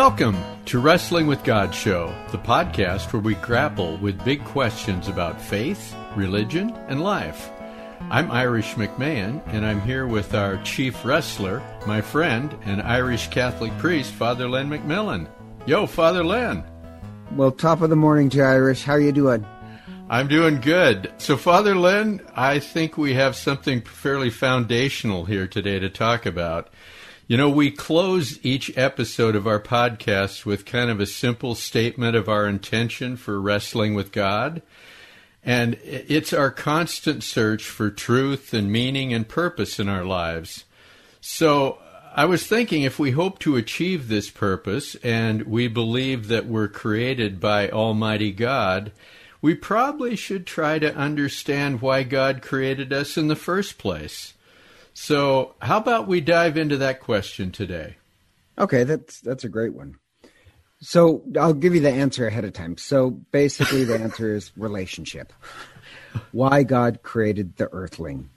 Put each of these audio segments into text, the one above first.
Welcome to Wrestling with God Show, the podcast where we grapple with big questions about faith, religion, and life. I'm Irish McMahon, and I'm here with our chief wrestler, my friend, and Irish Catholic priest, Father Len McMillan. Yo, Father Len. Well, top of the morning to Irish. How are you doing? I'm doing good. So, Father Len, I think we have something fairly foundational here today to talk about. You know, we close each episode of our podcast with kind of a simple statement of our intention for wrestling with God. And it's our constant search for truth and meaning and purpose in our lives. So I was thinking if we hope to achieve this purpose and we believe that we're created by Almighty God, we probably should try to understand why God created us in the first place. So, how about we dive into that question today? Okay, that's that's a great one. So, I'll give you the answer ahead of time. So, basically the answer is relationship. Why God created the earthling.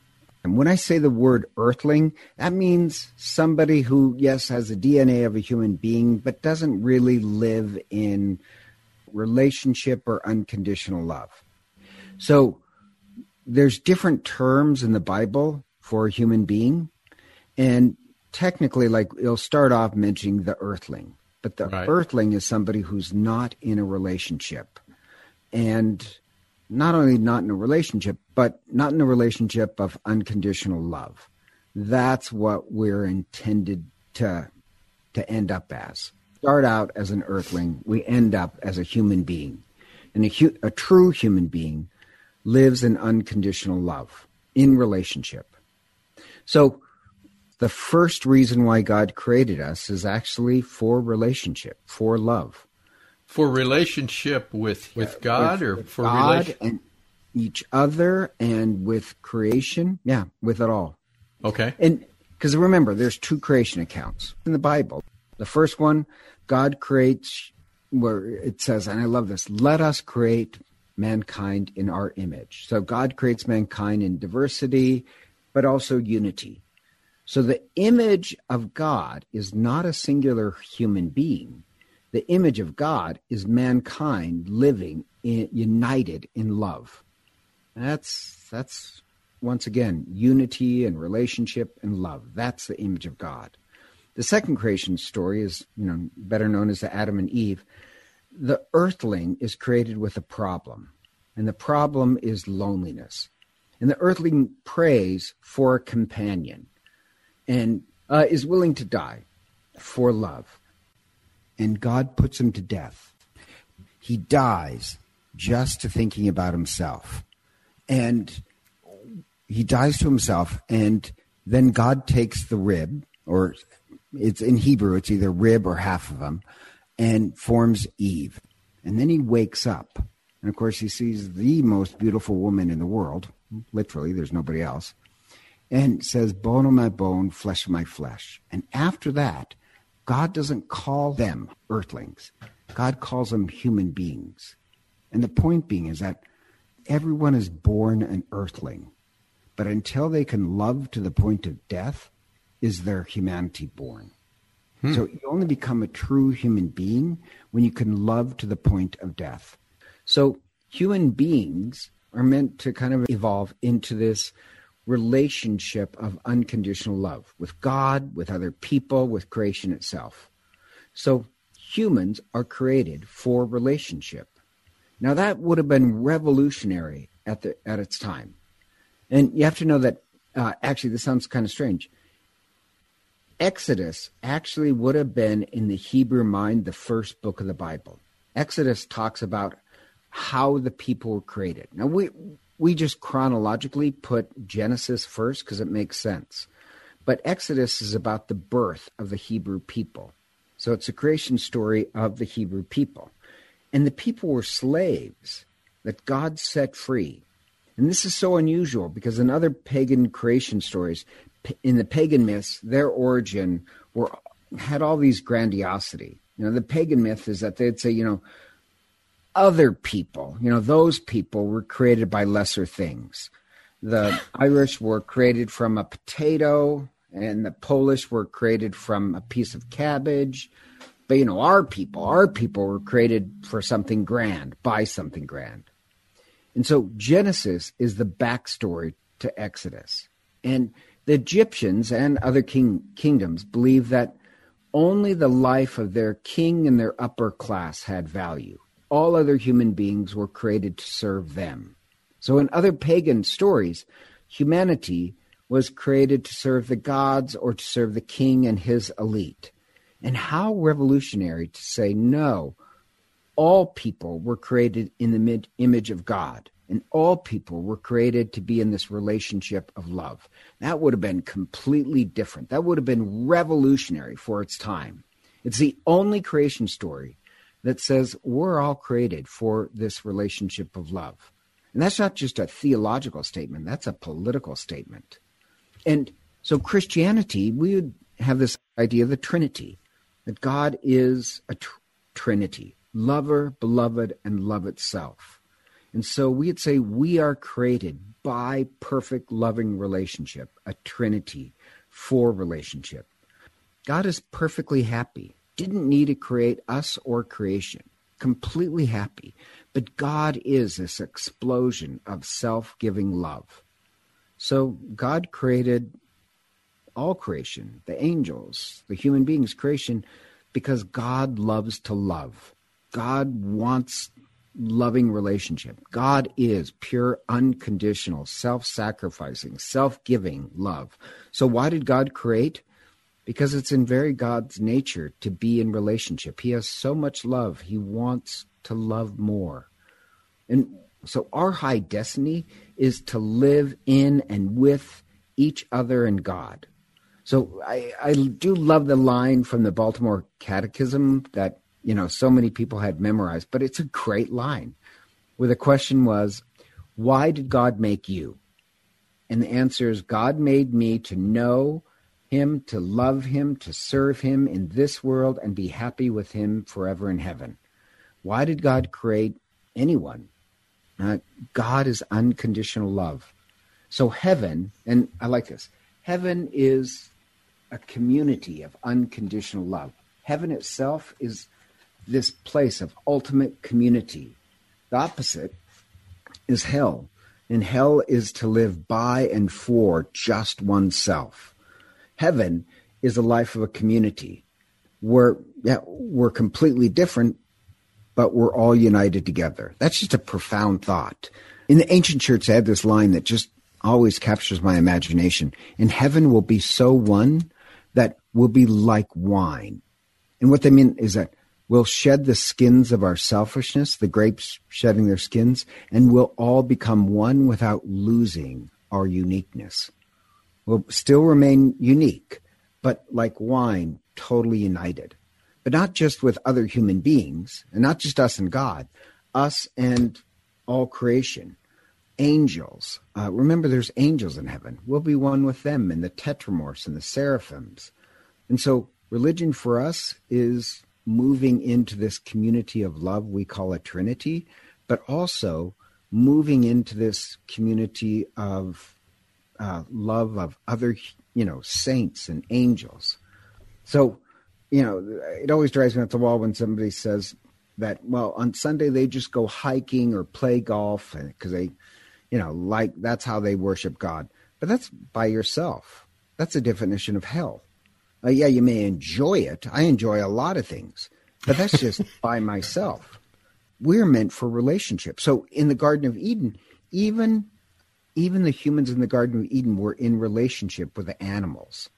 And when I say the word earthling, that means somebody who yes has the DNA of a human being but doesn't really live in relationship or unconditional love. So, there's different terms in the Bible for a human being. And technically, like it'll start off mentioning the earthling, but the right. earthling is somebody who's not in a relationship. And not only not in a relationship, but not in a relationship of unconditional love. That's what we're intended to to end up as. Start out as an earthling, we end up as a human being. And a, hu- a true human being lives in unconditional love in relationship. So, the first reason why God created us is actually for relationship, for love. For relationship with, with God with, or with for God and each other and with creation? Yeah, with it all. Okay. And because remember, there's two creation accounts in the Bible. The first one, God creates where it says, and I love this, let us create mankind in our image. So God creates mankind in diversity but also unity. So the image of God is not a singular human being. The image of God is mankind living in, united in love. That's that's once again unity and relationship and love. That's the image of God. The second creation story is, you know, better known as the Adam and Eve. The earthling is created with a problem, and the problem is loneliness. And the earthling prays for a companion and uh, is willing to die for love. And God puts him to death. He dies just to thinking about himself. And he dies to himself. And then God takes the rib, or it's in Hebrew, it's either rib or half of him, and forms Eve. And then he wakes up. And of course, he sees the most beautiful woman in the world, literally, there's nobody else, and says, bone of my bone, flesh of my flesh. And after that, God doesn't call them earthlings, God calls them human beings. And the point being is that everyone is born an earthling, but until they can love to the point of death, is their humanity born. Hmm. So you only become a true human being when you can love to the point of death. So human beings are meant to kind of evolve into this relationship of unconditional love with God, with other people, with creation itself. So humans are created for relationship. Now that would have been revolutionary at the at its time, and you have to know that. Uh, actually, this sounds kind of strange. Exodus actually would have been in the Hebrew mind the first book of the Bible. Exodus talks about how the people were created. Now we we just chronologically put Genesis first because it makes sense. But Exodus is about the birth of the Hebrew people. So it's a creation story of the Hebrew people. And the people were slaves that God set free. And this is so unusual because in other pagan creation stories, in the pagan myths, their origin were had all these grandiosity. You know, the pagan myth is that they'd say, you know, other people. You know, those people were created by lesser things. The Irish were created from a potato, and the Polish were created from a piece of cabbage. But you know, our people, our people were created for something grand, by something grand. And so Genesis is the backstory to Exodus. And the Egyptians and other king, kingdoms believed that only the life of their king and their upper class had value. All other human beings were created to serve them. So, in other pagan stories, humanity was created to serve the gods or to serve the king and his elite. And how revolutionary to say, no, all people were created in the image of God, and all people were created to be in this relationship of love. That would have been completely different. That would have been revolutionary for its time. It's the only creation story that says we're all created for this relationship of love. And that's not just a theological statement, that's a political statement. And so, Christianity, we would have this idea of the Trinity, that God is a tr- Trinity lover, beloved, and love itself. And so we'd say we are created by perfect loving relationship, a trinity for relationship. God is perfectly happy, didn't need to create us or creation, completely happy. But God is this explosion of self giving love. So God created all creation, the angels, the human beings, creation, because God loves to love. God wants loving relationship. God is pure, unconditional, self sacrificing, self giving love. So, why did God create? Because it's in very God's nature to be in relationship. He has so much love, He wants to love more. And so, our high destiny is to live in and with each other and God. So, I, I do love the line from the Baltimore Catechism that you know, so many people had memorized, but it's a great line where the question was, why did God make you? And the answer is God made me to know him, to love him, to serve him in this world and be happy with him forever in heaven. Why did God create anyone? Uh, God is unconditional love. So heaven, and I like this, heaven is a community of unconditional love. Heaven itself is this place of ultimate community. The opposite is hell, and hell is to live by and for just oneself. Heaven is a life of a community where yeah, we're completely different, but we're all united together. That's just a profound thought. In the ancient church, they had this line that just always captures my imagination. In heaven will be so one that will be like wine. And what they mean is that We'll shed the skins of our selfishness, the grapes shedding their skins, and we'll all become one without losing our uniqueness. We'll still remain unique, but like wine, totally united. But not just with other human beings, and not just us and God, us and all creation. Angels. Uh, remember, there's angels in heaven. We'll be one with them and the tetramorphs and the seraphims. And so, religion for us is moving into this community of love we call a trinity, but also moving into this community of uh, love of other, you know, saints and angels. So, you know, it always drives me up the wall when somebody says that, well, on Sunday they just go hiking or play golf because they, you know, like that's how they worship God. But that's by yourself. That's a definition of hell. Uh, yeah, you may enjoy it. I enjoy a lot of things, but that's just by myself. We're meant for relationship. So in the Garden of Eden, even even the humans in the Garden of Eden were in relationship with the animals.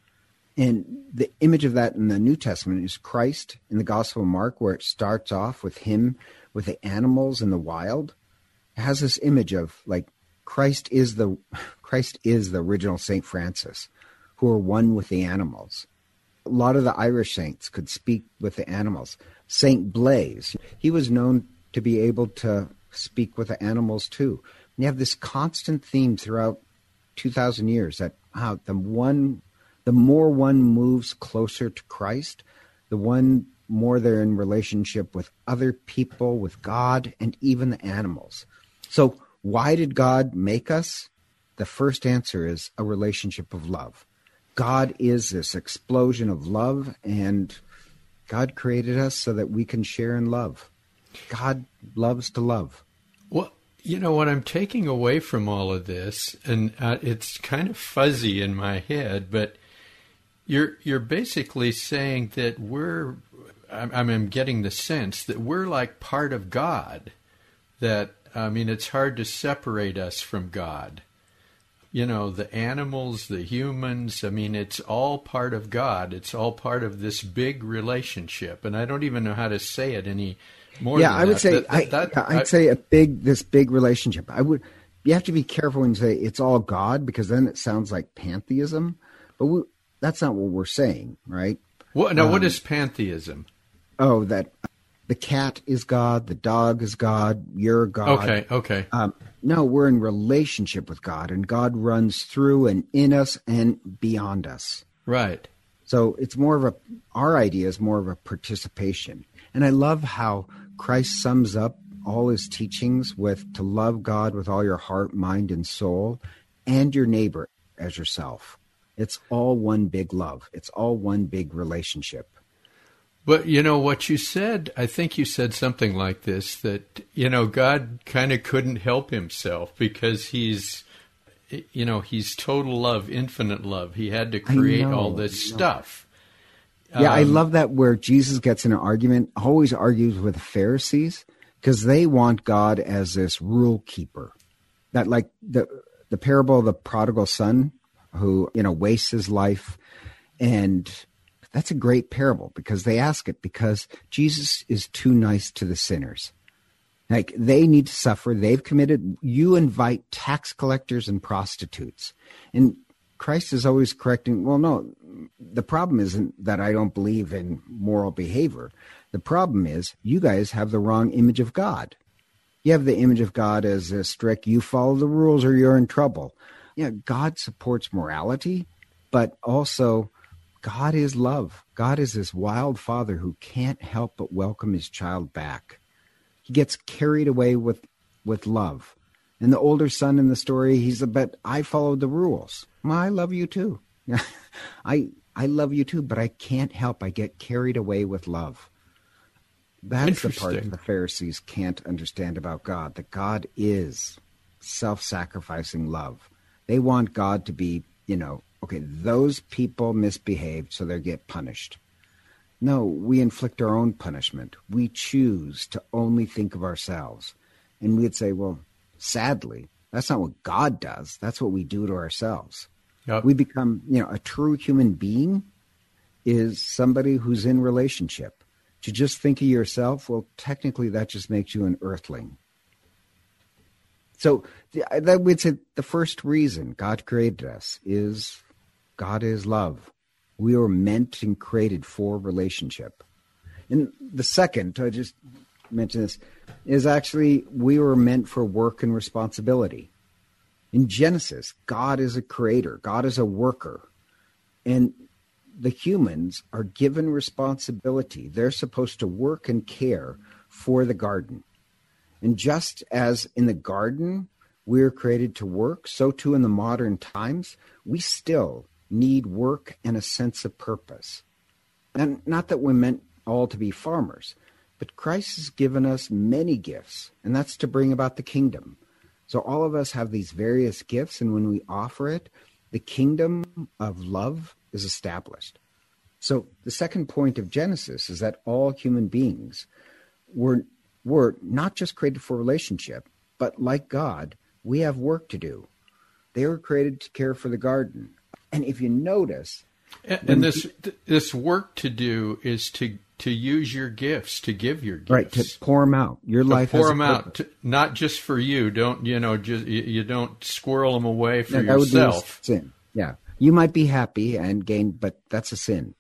And the image of that in the New Testament is Christ in the Gospel of Mark, where it starts off with him with the animals in the wild. It has this image of like Christ is the Christ is the original Saint Francis, who are one with the animals. A lot of the Irish saints could speak with the animals. Saint Blaise, he was known to be able to speak with the animals too. And you have this constant theme throughout 2,000 years that the one, the more one moves closer to Christ, the one more they're in relationship with other people, with God, and even the animals. So, why did God make us? The first answer is a relationship of love. God is this explosion of love, and God created us so that we can share in love. God loves to love. You know what I'm taking away from all of this, and uh, it's kind of fuzzy in my head, but you're you're basically saying that we're. I'm, I'm getting the sense that we're like part of God. That I mean, it's hard to separate us from God. You know, the animals, the humans, I mean, it's all part of God. It's all part of this big relationship. And I don't even know how to say it any more yeah, I would that. say That- I, that- yeah, I'd I- say a big this big relationship. I would you have to be careful when you say it's all God because then it sounds like pantheism, but we, that's not what we're saying, right? What, now, um, what is pantheism? Oh, that the cat is God, the dog is God, you're God. Okay, okay. Um, no, we're in relationship with God, and God runs through and in us and beyond us. Right. So it's more of a, our idea is more of a participation. And I love how Christ sums up all his teachings with to love God with all your heart, mind, and soul, and your neighbor as yourself. It's all one big love, it's all one big relationship. But you know what you said? I think you said something like this that you know God kind of couldn't help himself because he's you know he's total love, infinite love. He had to create know, all this stuff. Yeah, I Um, love that where Jesus gets in an argument, always argues with the Pharisees because they want God as this rule keeper. That like the the parable of the prodigal son who, you know, wastes his life and that's a great parable because they ask it because Jesus is too nice to the sinners. Like they need to suffer. They've committed. You invite tax collectors and prostitutes. And Christ is always correcting, well, no, the problem isn't that I don't believe in moral behavior. The problem is you guys have the wrong image of God. You have the image of God as a strict, you follow the rules or you're in trouble. Yeah, God supports morality, but also God is love. God is this wild father who can't help but welcome his child back. He gets carried away with with love. And the older son in the story, he's a but I followed the rules. I love you too. I I love you too, but I can't help. I get carried away with love. That's the part Interesting. the Pharisees can't understand about God. That God is self-sacrificing love. They want God to be, you know, okay, those people misbehaved, so they get punished. No, we inflict our own punishment. We choose to only think of ourselves. And we'd say, well, sadly, that's not what God does. That's what we do to ourselves. Yep. We become, you know, a true human being is somebody who's in relationship. To just think of yourself, well, technically that just makes you an earthling. So that would say the first reason God created us is God is love. We were meant and created for relationship. And the second, I just mention this, is actually we were meant for work and responsibility. In Genesis, God is a creator, God is a worker. And the humans are given responsibility. They're supposed to work and care for the garden. And just as in the garden we're created to work, so too in the modern times, we still need work and a sense of purpose. And not that we're meant all to be farmers, but Christ has given us many gifts, and that's to bring about the kingdom. So all of us have these various gifts, and when we offer it, the kingdom of love is established. So the second point of Genesis is that all human beings were were not just created for relationship, but like God, we have work to do. They were created to care for the garden. And if you notice, And, and this this work to do is to to use your gifts, to give your gifts. right, to pour them out. Your To life pour them out, to, not just for you. Don't you know? Just you, you don't squirrel them away for Yeah, that would be a yourself. sin. Yeah. You might be happy and gain, but that's a sin.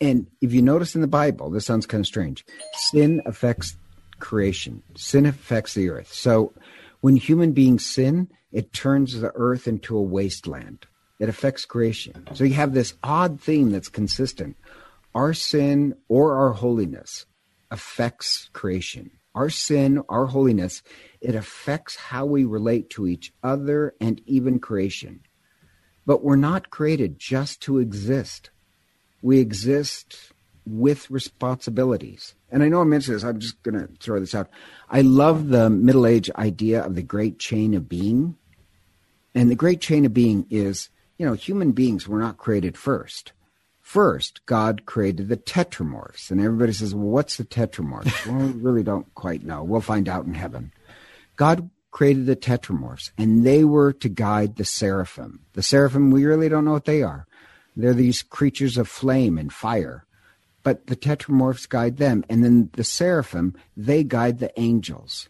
And if you notice in the Bible, this sounds kind of strange. Sin affects creation. Sin affects the earth. So when human beings sin, it turns the earth into a wasteland. It affects creation. So you have this odd theme that's consistent. Our sin or our holiness affects creation. Our sin, our holiness, it affects how we relate to each other and even creation. But we're not created just to exist. We exist with responsibilities. And I know I mentioned this, I'm just going to throw this out. I love the Middle Age idea of the great chain of being. And the great chain of being is, you know, human beings were not created first. First, God created the tetramorphs. And everybody says, well, what's the tetramorphs? well, we really don't quite know. We'll find out in heaven. God created the tetramorphs, and they were to guide the seraphim. The seraphim, we really don't know what they are. They're these creatures of flame and fire but the tetramorphs guide them. And then the seraphim, they guide the angels.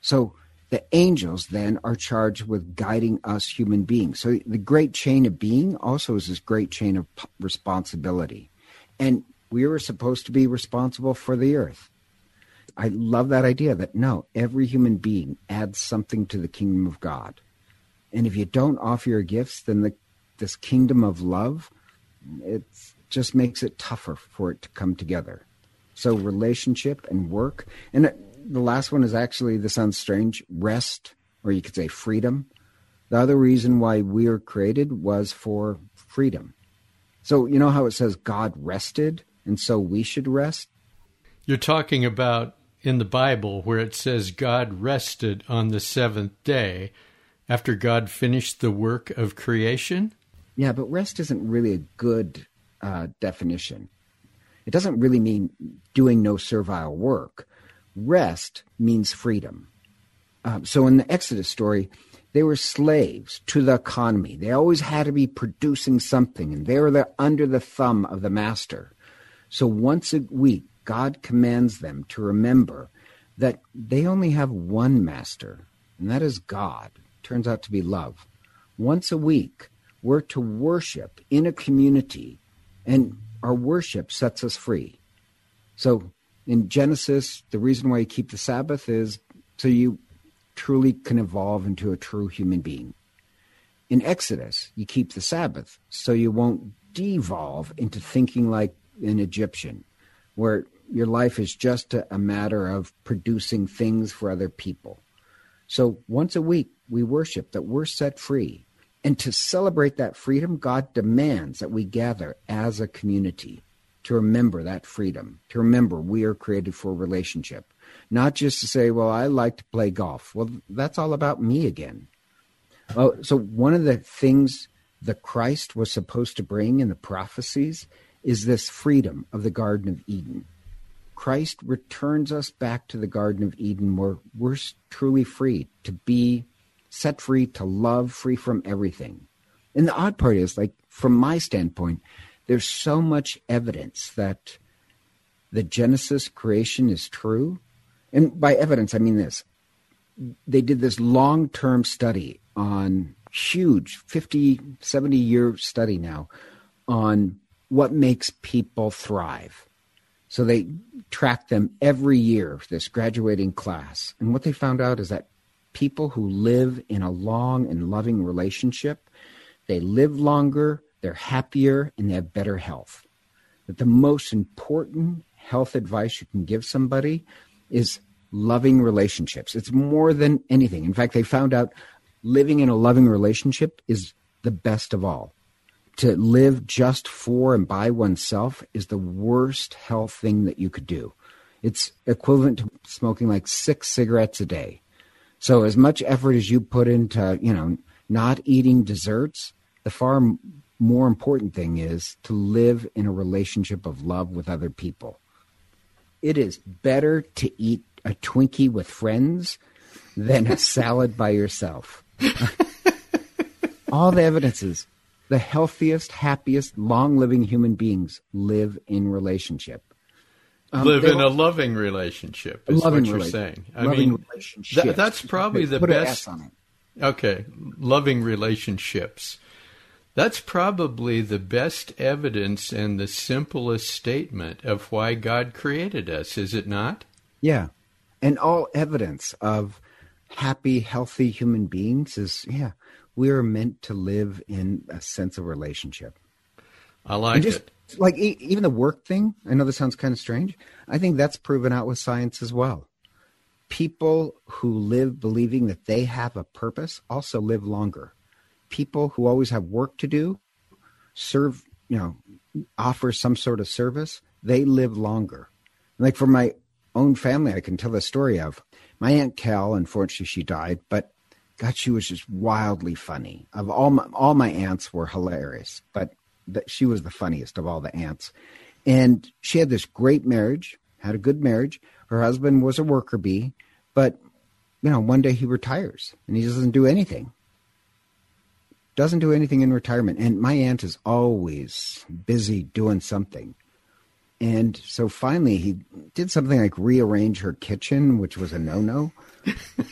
So the angels then are charged with guiding us human beings. So the great chain of being also is this great chain of responsibility. And we were supposed to be responsible for the earth. I love that idea that no, every human being adds something to the kingdom of God. And if you don't offer your gifts, then the, this kingdom of love, it just makes it tougher for it to come together. So relationship and work, and the last one is actually this sounds strange, rest, or you could say freedom. The other reason why we are created was for freedom. So you know how it says God rested, and so we should rest. You're talking about in the Bible where it says God rested on the seventh day after God finished the work of creation? Yeah, but rest isn't really a good uh, definition. It doesn't really mean doing no servile work. Rest means freedom. Uh, so in the Exodus story, they were slaves to the economy. They always had to be producing something, and they were under the thumb of the master. So once a week, God commands them to remember that they only have one master, and that is God. Turns out to be love. Once a week, we're to worship in a community and our worship sets us free. So in Genesis, the reason why you keep the Sabbath is so you truly can evolve into a true human being. In Exodus, you keep the Sabbath so you won't devolve into thinking like an Egyptian, where your life is just a, a matter of producing things for other people. So once a week, we worship that we're set free and to celebrate that freedom, God demands that we gather as a community to remember that freedom, to remember we are created for relationship, not just to say, well, I like to play golf. Well, that's all about me again. So one of the things the Christ was supposed to bring in the prophecies is this freedom of the Garden of Eden. Christ returns us back to the Garden of Eden where we're truly free to be set free to love, free from everything. And the odd part is, like, from my standpoint, there's so much evidence that the Genesis creation is true. And by evidence, I mean this. They did this long term study on huge 50, 70 year study now on what makes people thrive. So they tracked them every year, this graduating class. And what they found out is that people who live in a long and loving relationship, they live longer, they're happier, and they have better health. That the most important health advice you can give somebody is loving relationships. It's more than anything. In fact, they found out living in a loving relationship is the best of all. To live just for and by oneself is the worst health thing that you could do. It's equivalent to smoking like six cigarettes a day. So as much effort as you put into, you know, not eating desserts, the far more important thing is to live in a relationship of love with other people. It is better to eat a Twinkie with friends than a salad by yourself. All the evidence is the healthiest, happiest, long living human beings live in relationship. Um, Live in a loving relationship is what you're saying. I mean, th- that's probably the Put best. Okay, loving relationships. That's probably the best evidence and the simplest statement of why God created us, is it not? Yeah. And all evidence of happy, healthy human beings is, yeah, we are meant to live in a sense of relationship. I like just, it like even the work thing i know this sounds kind of strange i think that's proven out with science as well people who live believing that they have a purpose also live longer people who always have work to do serve you know offer some sort of service they live longer. Like for my own family, I can tell the story of my aunt Cal. Unfortunately, she died, but God, she was just wildly funny. Of all my, all my aunts were hilarious, but she was the funniest of all the aunts. And she had this great marriage, had a good marriage. Her husband was a worker bee, but you know, one day he retires and he doesn't do anything. Doesn't do anything in retirement. And my aunt is always busy doing something. And so finally he did something like rearrange her kitchen, which was a no no.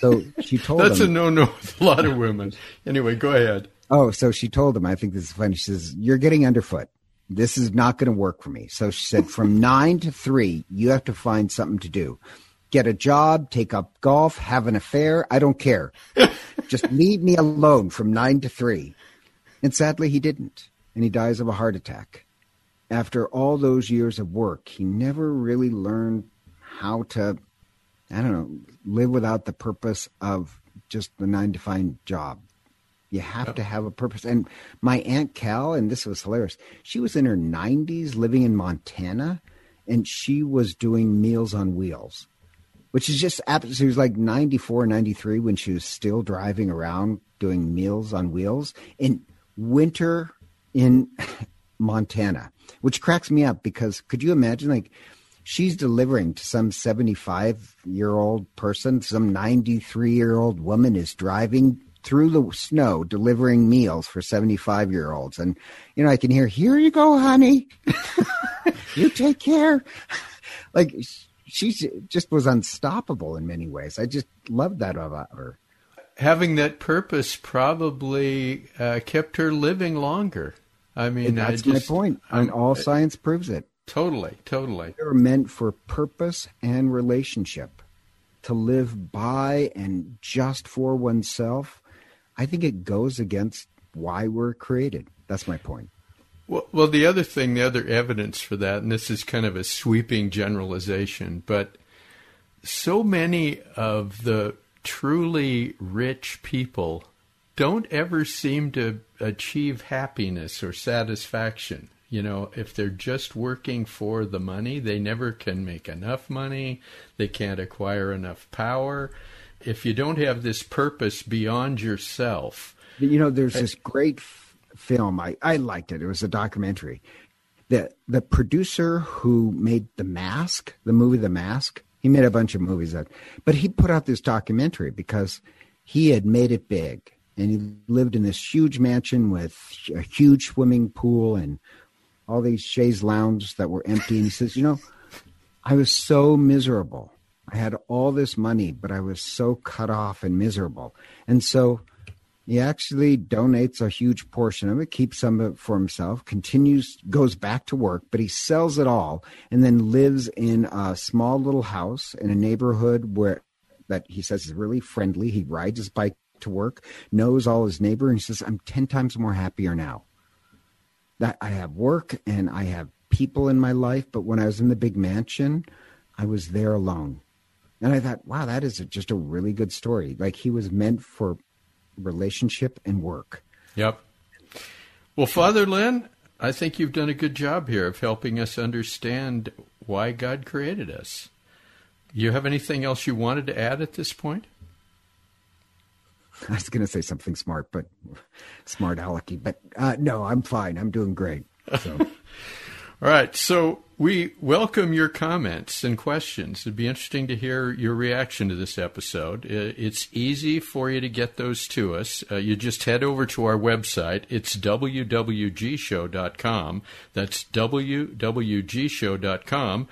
So she told him That's him, a no no with a lot of women. Anyway, go ahead. Oh, so she told him, I think this is funny. She says, You're getting underfoot. This is not going to work for me. So she said, From nine to three, you have to find something to do. Get a job, take up golf, have an affair. I don't care. Just leave me alone from nine to three. And sadly, he didn't. And he dies of a heart attack. After all those years of work, he never really learned how to, I don't know, live without the purpose of just the nine to five job. You have to have a purpose. And my Aunt Cal, and this was hilarious, she was in her 90s living in Montana, and she was doing Meals on Wheels, which is just absolutely, she was like 94, 93 when she was still driving around doing Meals on Wheels in winter in Montana, which cracks me up because could you imagine, like, she's delivering to some 75 year old person, some 93 year old woman is driving through the snow delivering meals for 75 year olds. And, you know, I can hear, here you go, honey. you take care. like she just was unstoppable in many ways. I just loved that about her. Having that purpose probably uh, kept her living longer. I mean, And that's I just, my point. And all science proves it. Totally, totally. They're meant for purpose and relationship. To live by and just for oneself, I think it goes against why we're created. That's my point. Well, well, the other thing, the other evidence for that, and this is kind of a sweeping generalization, but so many of the truly rich people don't ever seem to achieve happiness or satisfaction. You know, if they're just working for the money, they never can make enough money. They can't acquire enough power. If you don't have this purpose beyond yourself, You know, there's this great film. I, I liked it. It was a documentary. The the producer who made The Mask, the movie The Mask, he made a bunch of movies that, but he put out this documentary because he had made it big and he lived in this huge mansion with a huge swimming pool and all these chaise lounges that were empty. And he says, you know, I was so miserable. I had all this money, but I was so cut off and miserable. And so he actually donates a huge portion of it, keeps some of it for himself, continues, goes back to work, but he sells it all and then lives in a small little house in a neighborhood where that he says is really friendly. He rides his bike to work, knows all his neighbor, and he says, I'm 10 times more happier now. That I have work and I have people in my life, but when I was in the big mansion, I was there alone. And I thought, wow, that is just a really good story. Like he was meant for relationship and work. Yep. Well, Father Len, I think you've done a good job here of helping us understand why God created us. You have anything else you wanted to add at this point? I was going to say something smart, but smart alecky. But uh, no, I'm fine. I'm doing great. So All right. So we welcome your comments and questions. It'd be interesting to hear your reaction to this episode. It's easy for you to get those to us. Uh, you just head over to our website. It's wwgshow.com. That's wwgshow.com.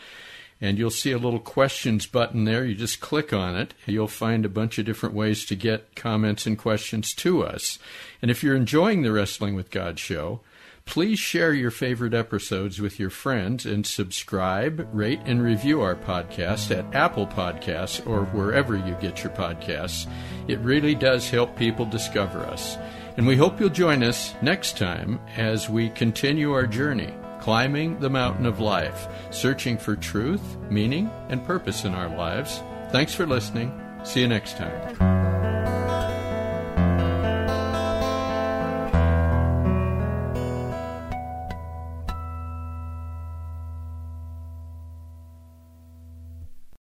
And you'll see a little questions button there. You just click on it. You'll find a bunch of different ways to get comments and questions to us. And if you're enjoying the Wrestling with God show, Please share your favorite episodes with your friends and subscribe, rate, and review our podcast at Apple Podcasts or wherever you get your podcasts. It really does help people discover us. And we hope you'll join us next time as we continue our journey, climbing the mountain of life, searching for truth, meaning, and purpose in our lives. Thanks for listening. See you next time.